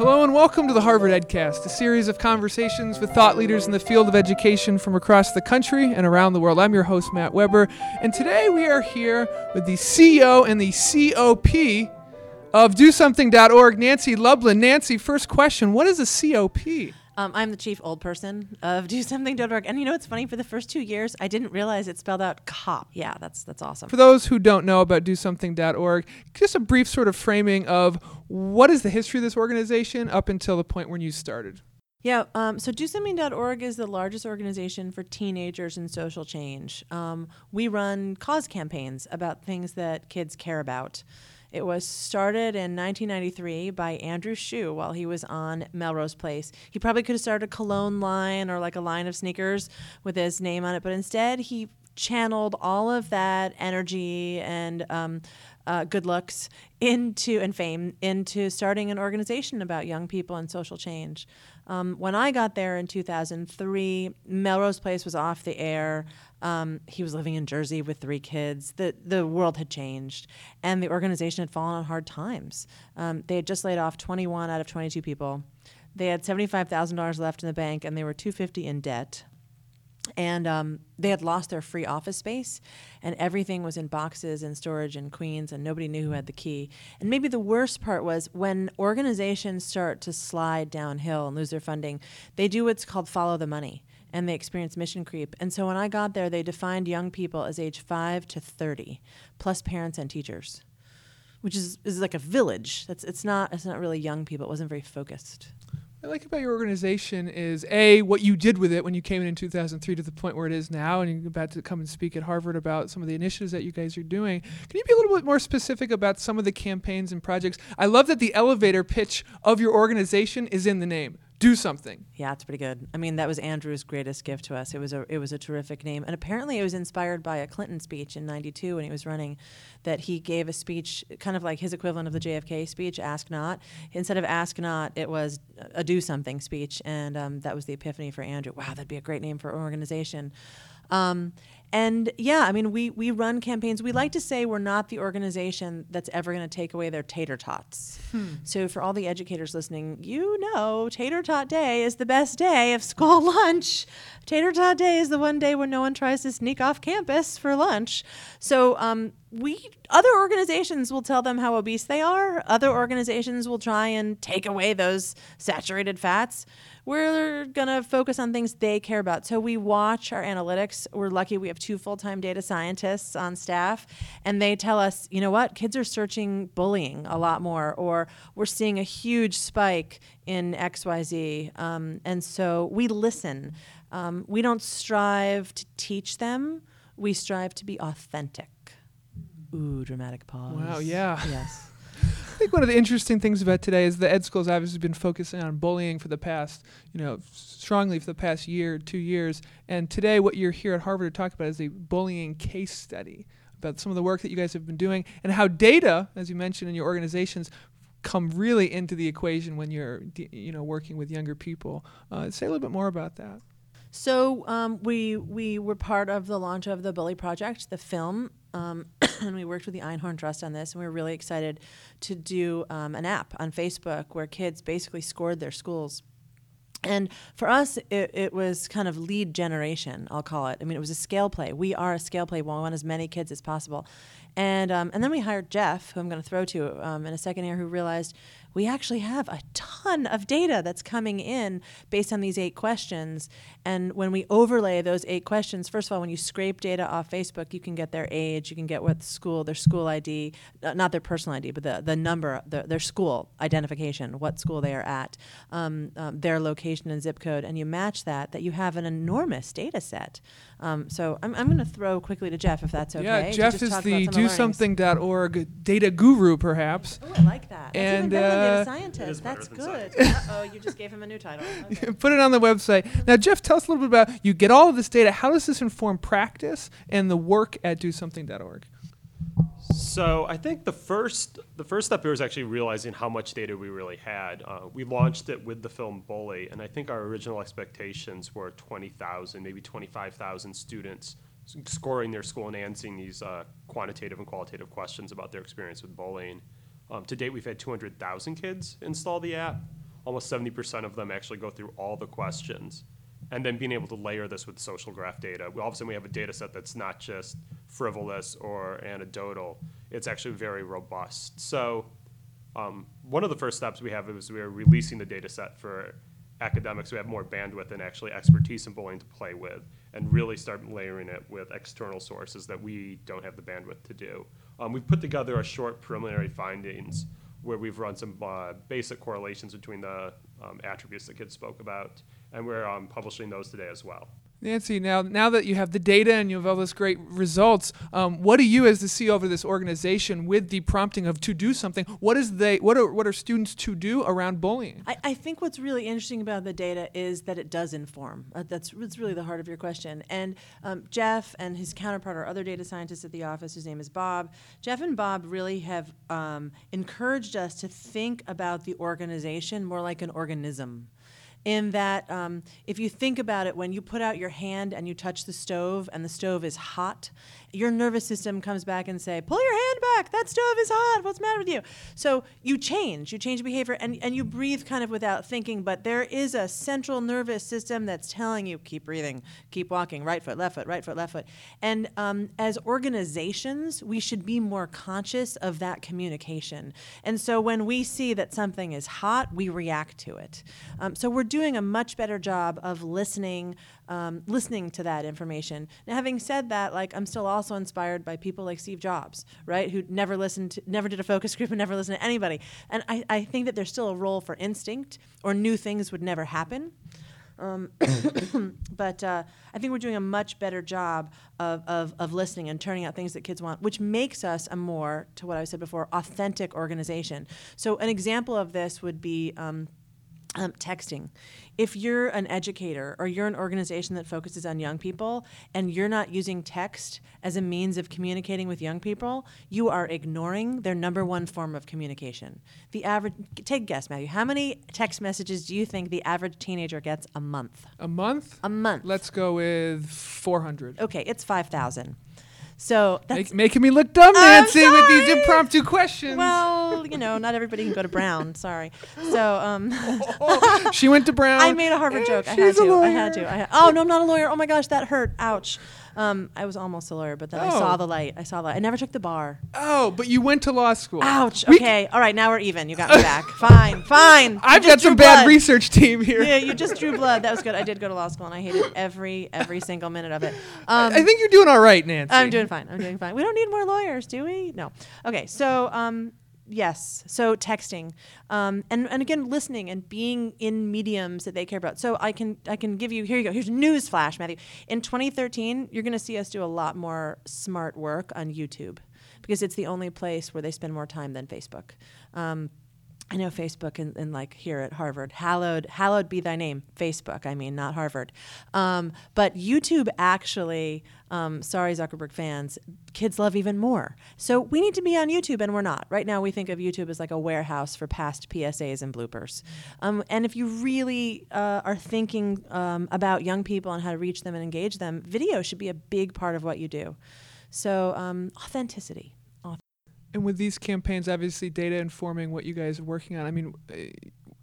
Hello and welcome to the Harvard EdCast, a series of conversations with thought leaders in the field of education from across the country and around the world. I'm your host, Matt Weber, and today we are here with the CEO and the COP of DoSomething.org, Nancy Lublin. Nancy, first question What is a COP? Um, I'm the chief old person of DoSomething.org, and you know what's funny? For the first two years, I didn't realize it spelled out cop. Yeah, that's that's awesome. For those who don't know about DoSomething.org, just a brief sort of framing of what is the history of this organization up until the point when you started. Yeah, um, so DoSomething.org is the largest organization for teenagers and social change. Um, we run cause campaigns about things that kids care about. It was started in 1993 by Andrew Shue while he was on Melrose Place. He probably could have started a cologne line or like a line of sneakers with his name on it, but instead he channeled all of that energy and um, uh, good looks into and fame into starting an organization about young people and social change. Um, when I got there in 2003, Melrose Place was off the air. Um, he was living in Jersey with three kids. The the world had changed, and the organization had fallen on hard times. Um, they had just laid off 21 out of 22 people. They had $75,000 left in the bank, and they were 250 in debt. And um, they had lost their free office space, and everything was in boxes and storage in Queens, and nobody knew who had the key. And maybe the worst part was when organizations start to slide downhill and lose their funding, they do what's called follow the money and they experience mission creep. And so when I got there, they defined young people as age 5 to 30, plus parents and teachers, which is, is like a village. That's, it's, not, it's not really young people. It wasn't very focused. I like about your organization is A, what you did with it when you came in in 2003 to the point where it is now, and you're about to come and speak at Harvard about some of the initiatives that you guys are doing. Can you be a little bit more specific about some of the campaigns and projects? I love that the elevator pitch of your organization is in the name do something. Yeah, it's pretty good. I mean, that was Andrew's greatest gift to us. It was a it was a terrific name, and apparently it was inspired by a Clinton speech in '92 when he was running. That he gave a speech, kind of like his equivalent of the JFK speech, "Ask Not." Instead of "Ask Not," it was a do something speech, and um, that was the epiphany for Andrew. Wow, that'd be a great name for an organization. Um, and yeah, I mean, we, we run campaigns. We like to say we're not the organization that's ever going to take away their tater tots. Hmm. So, for all the educators listening, you know, Tater Tot Day is the best day of school lunch. Tater Tot Day is the one day when no one tries to sneak off campus for lunch. So, um, we other organizations will tell them how obese they are. Other organizations will try and take away those saturated fats we're going to focus on things they care about. So we watch our analytics. We're lucky we have two full time data scientists on staff, and they tell us, you know what, kids are searching bullying a lot more, or we're seeing a huge spike in XYZ. Um, and so we listen. Um, we don't strive to teach them, we strive to be authentic. Ooh, dramatic pause. Wow, yeah. Yes. I think one of the interesting things about today is the ed schools obviously been focusing on bullying for the past, you know, strongly for the past year, two years. And today, what you're here at Harvard to talk about is a bullying case study about some of the work that you guys have been doing and how data, as you mentioned in your organizations, come really into the equation when you're, you know, working with younger people. Uh, say a little bit more about that. So um, we we were part of the launch of the Bully Project, the film, um, and we worked with the Einhorn Trust on this, and we were really excited to do um, an app on Facebook where kids basically scored their schools. And for us, it, it, was kind of lead generation, I'll call it. I mean, it was a scale play. We are a scale play. We want as many kids as possible. And, um, and then we hired Jeff, who I'm going to throw to um, in a second here, who realized we actually have a ton of data that's coming in based on these eight questions. And when we overlay those eight questions, first of all, when you scrape data off Facebook, you can get their age, you can get what school, their school ID, not their personal ID, but the, the number, the, their school identification, what school they are at, um, um, their location and zip code, and you match that, that you have an enormous data set. Um, so I'm, I'm going to throw quickly to Jeff, if that's okay. Yeah, Jeff is the DoSomething.org data guru, perhaps. Oh, I like that. And uh, scientist. That's good. oh, you just gave him a new title. Okay. Put it on the website. Now, Jeff, tell us a little bit about you get all of this data. How does this inform practice and the work at DoSomething.org? So I think the first the first step here was actually realizing how much data we really had. Uh, we launched it with the film Bully, and I think our original expectations were 20,000, maybe 25,000 students scoring their school and answering these uh, quantitative and qualitative questions about their experience with bullying. Um, to date, we've had 200,000 kids install the app. almost 70% of them actually go through all the questions. And then being able to layer this with social graph data. We, all of a sudden, we have a data set that's not just frivolous or anecdotal, it's actually very robust. So, um, one of the first steps we have is we are releasing the data set for academics who have more bandwidth and actually expertise in bullying to play with, and really start layering it with external sources that we don't have the bandwidth to do. Um, we've put together a short preliminary findings where we've run some uh, basic correlations between the um, attributes that kids spoke about, and we're um, publishing those today as well. Nancy, now now that you have the data and you have all this great results, um, what do you, as the CEO of this organization, with the prompting of to do something, what is they what are what are students to do around bullying? I, I think what's really interesting about the data is that it does inform. Uh, that's, that's really the heart of your question. And um, Jeff and his counterpart, our other data scientist at the office, whose name is Bob, Jeff and Bob really have um, encouraged us to think about the organization more like an organism in that um, if you think about it, when you put out your hand and you touch the stove and the stove is hot, your nervous system comes back and say, pull your hand back, that stove is hot, what's the matter with you? So you change, you change behavior and, and you breathe kind of without thinking, but there is a central nervous system that's telling you, keep breathing, keep walking, right foot, left foot, right foot, left foot. And um, as organizations, we should be more conscious of that communication. And so when we see that something is hot, we react to it. Um, so we're doing a much better job of listening, um, listening to that information. Now, having said that, like I'm still also inspired by people like Steve Jobs, right, who never listened, to, never did a focus group, and never listened to anybody. And I, I think that there's still a role for instinct, or new things would never happen. Um, but uh, I think we're doing a much better job of, of, of, listening and turning out things that kids want, which makes us a more, to what I said before, authentic organization. So, an example of this would be um, um, texting. If you're an educator or you're an organization that focuses on young people and you're not using text as a means of communicating with young people, you are ignoring their number one form of communication. The average, take a guess, Matthew. How many text messages do you think the average teenager gets a month? A month? A month. Let's go with 400. Okay, it's 5,000. So that's Make, making me look dumb, Nancy, with these impromptu questions. well, you know, not everybody can go to Brown. Sorry. So um, she went to Brown. I made a Harvard joke. I had to. I had to. I had, oh no, I'm not a lawyer. Oh my gosh, that hurt. Ouch. Um, I was almost a lawyer, but then I saw Oh. the light. I saw the. I never took the bar. Oh, but you went to law school. Ouch. We- Okay. All right. Now we're even. You got me back. Fine. Fine. I've got some drew bad research team here. Yeah, you just drew blood. That was good. I did go to law school, and I hated every every single minute of it. Um, I think you're doing all right, Nancy. I'm doing fine. I'm doing fine. We don't need more lawyers, do we? No. Okay. So, um, yes. So texting, um, and and again, listening and being in mediums that they care about. So I can I can give you here you go. Here's news flash, Matthew. In 2013, you're going to see us do a lot more smart work on YouTube because it's the only place where they spend more time than Facebook. Um, I know Facebook and, and like here at Harvard, hallowed, hallowed be thy name, Facebook. I mean, not Harvard. Um, but YouTube actually, um, sorry, Zuckerberg fans, kids love even more. So we need to be on YouTube, and we're not. Right now, we think of YouTube as like a warehouse for past PSAs and bloopers. Um, and if you really uh, are thinking um, about young people and how to reach them and engage them, video should be a big part of what you do. So um, authenticity. And with these campaigns, obviously, data informing what you guys are working on. I mean, uh,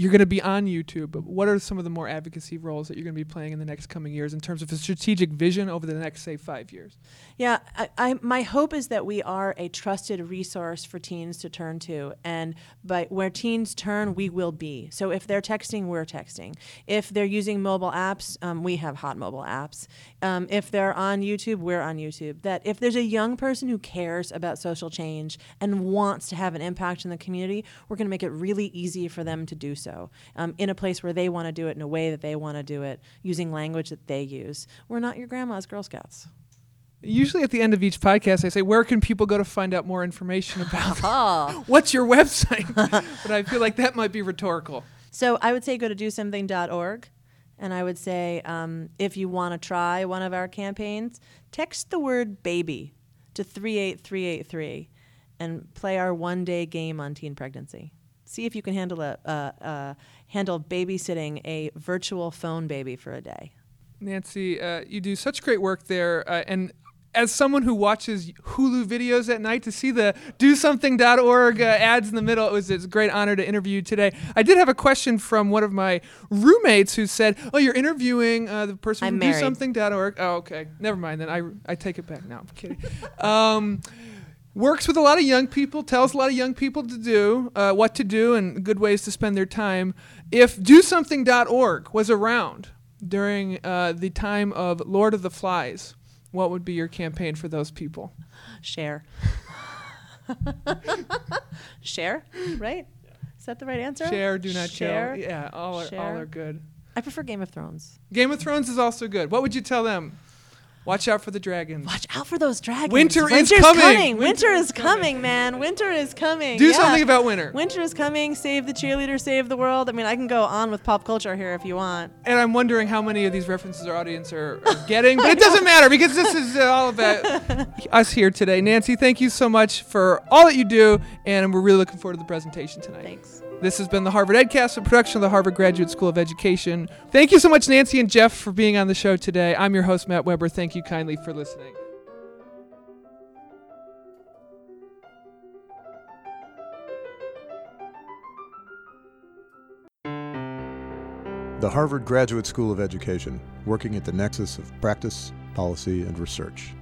you're going to be on YouTube, but what are some of the more advocacy roles that you're going to be playing in the next coming years in terms of a strategic vision over the next, say, five years? Yeah, I, I, my hope is that we are a trusted resource for teens to turn to, and but where teens turn, we will be. So if they're texting, we're texting. If they're using mobile apps, um, we have hot mobile apps. Um, if they're on YouTube, we're on YouTube. That if there's a young person who cares about social change and wants to have an impact in the community, we're going to make it really easy for them to do so um, in a place where they want to do it in a way that they want to do it, using language that they use. We're not your grandma's Girl Scouts. Usually at the end of each podcast, I say, where can people go to find out more information about Oh. what's your website? but I feel like that might be rhetorical. So I would say go to dosomething.org. And I would say um, if you want to try one of our campaigns, text the word baby to 38383 and play our one day game on teen pregnancy. See if you can handle, a, uh, uh, handle babysitting a virtual phone baby for a day. Nancy, uh, you do such great work there, uh, and as someone who watches Hulu videos at night to see the DoSomething.org uh, ads in the middle, it was it's a great honor to interview you today. I did have a question from one of my roommates who said, "Oh, you're interviewing uh, the person I'm from married. DoSomething.org." Oh, okay, never mind. Then I I take it back now. I'm kidding. um, works with a lot of young people, tells a lot of young people to do uh, what to do and good ways to spend their time. If DoSomething.org was around during uh, the time of Lord of the Flies, what would be your campaign for those people? Share. Share, right? Is that the right answer? Share, do not Share. kill. Yeah, all are all are good. I prefer Game of Thrones. Game of Thrones is also good. What would you tell them? Watch out for the dragons. Watch out for those dragons. Winter is Winter's coming. coming. Winter Winter, is is coming. coming, man. Winter is coming. Do Yeah. something about winter. Winter is coming. Save the cheerleader. Save the world. I mean, I can go on with pop culture here if you want. And I'm wondering how many of these references our audience are, are getting, but it doesn't matter because this is uh, all about us here today. Nancy, thank you so much for all that you do, and we're really looking forward to the presentation tonight. Thanks. This has been the Harvard EdCast, a production of the Harvard Graduate School of Education. Thank you so much, Nancy and Jeff, for being on the show today. I'm your host, Matt Weber. Thank you kindly for listening. The Harvard Graduate School of Education, working at the nexus of practice, policy, and research.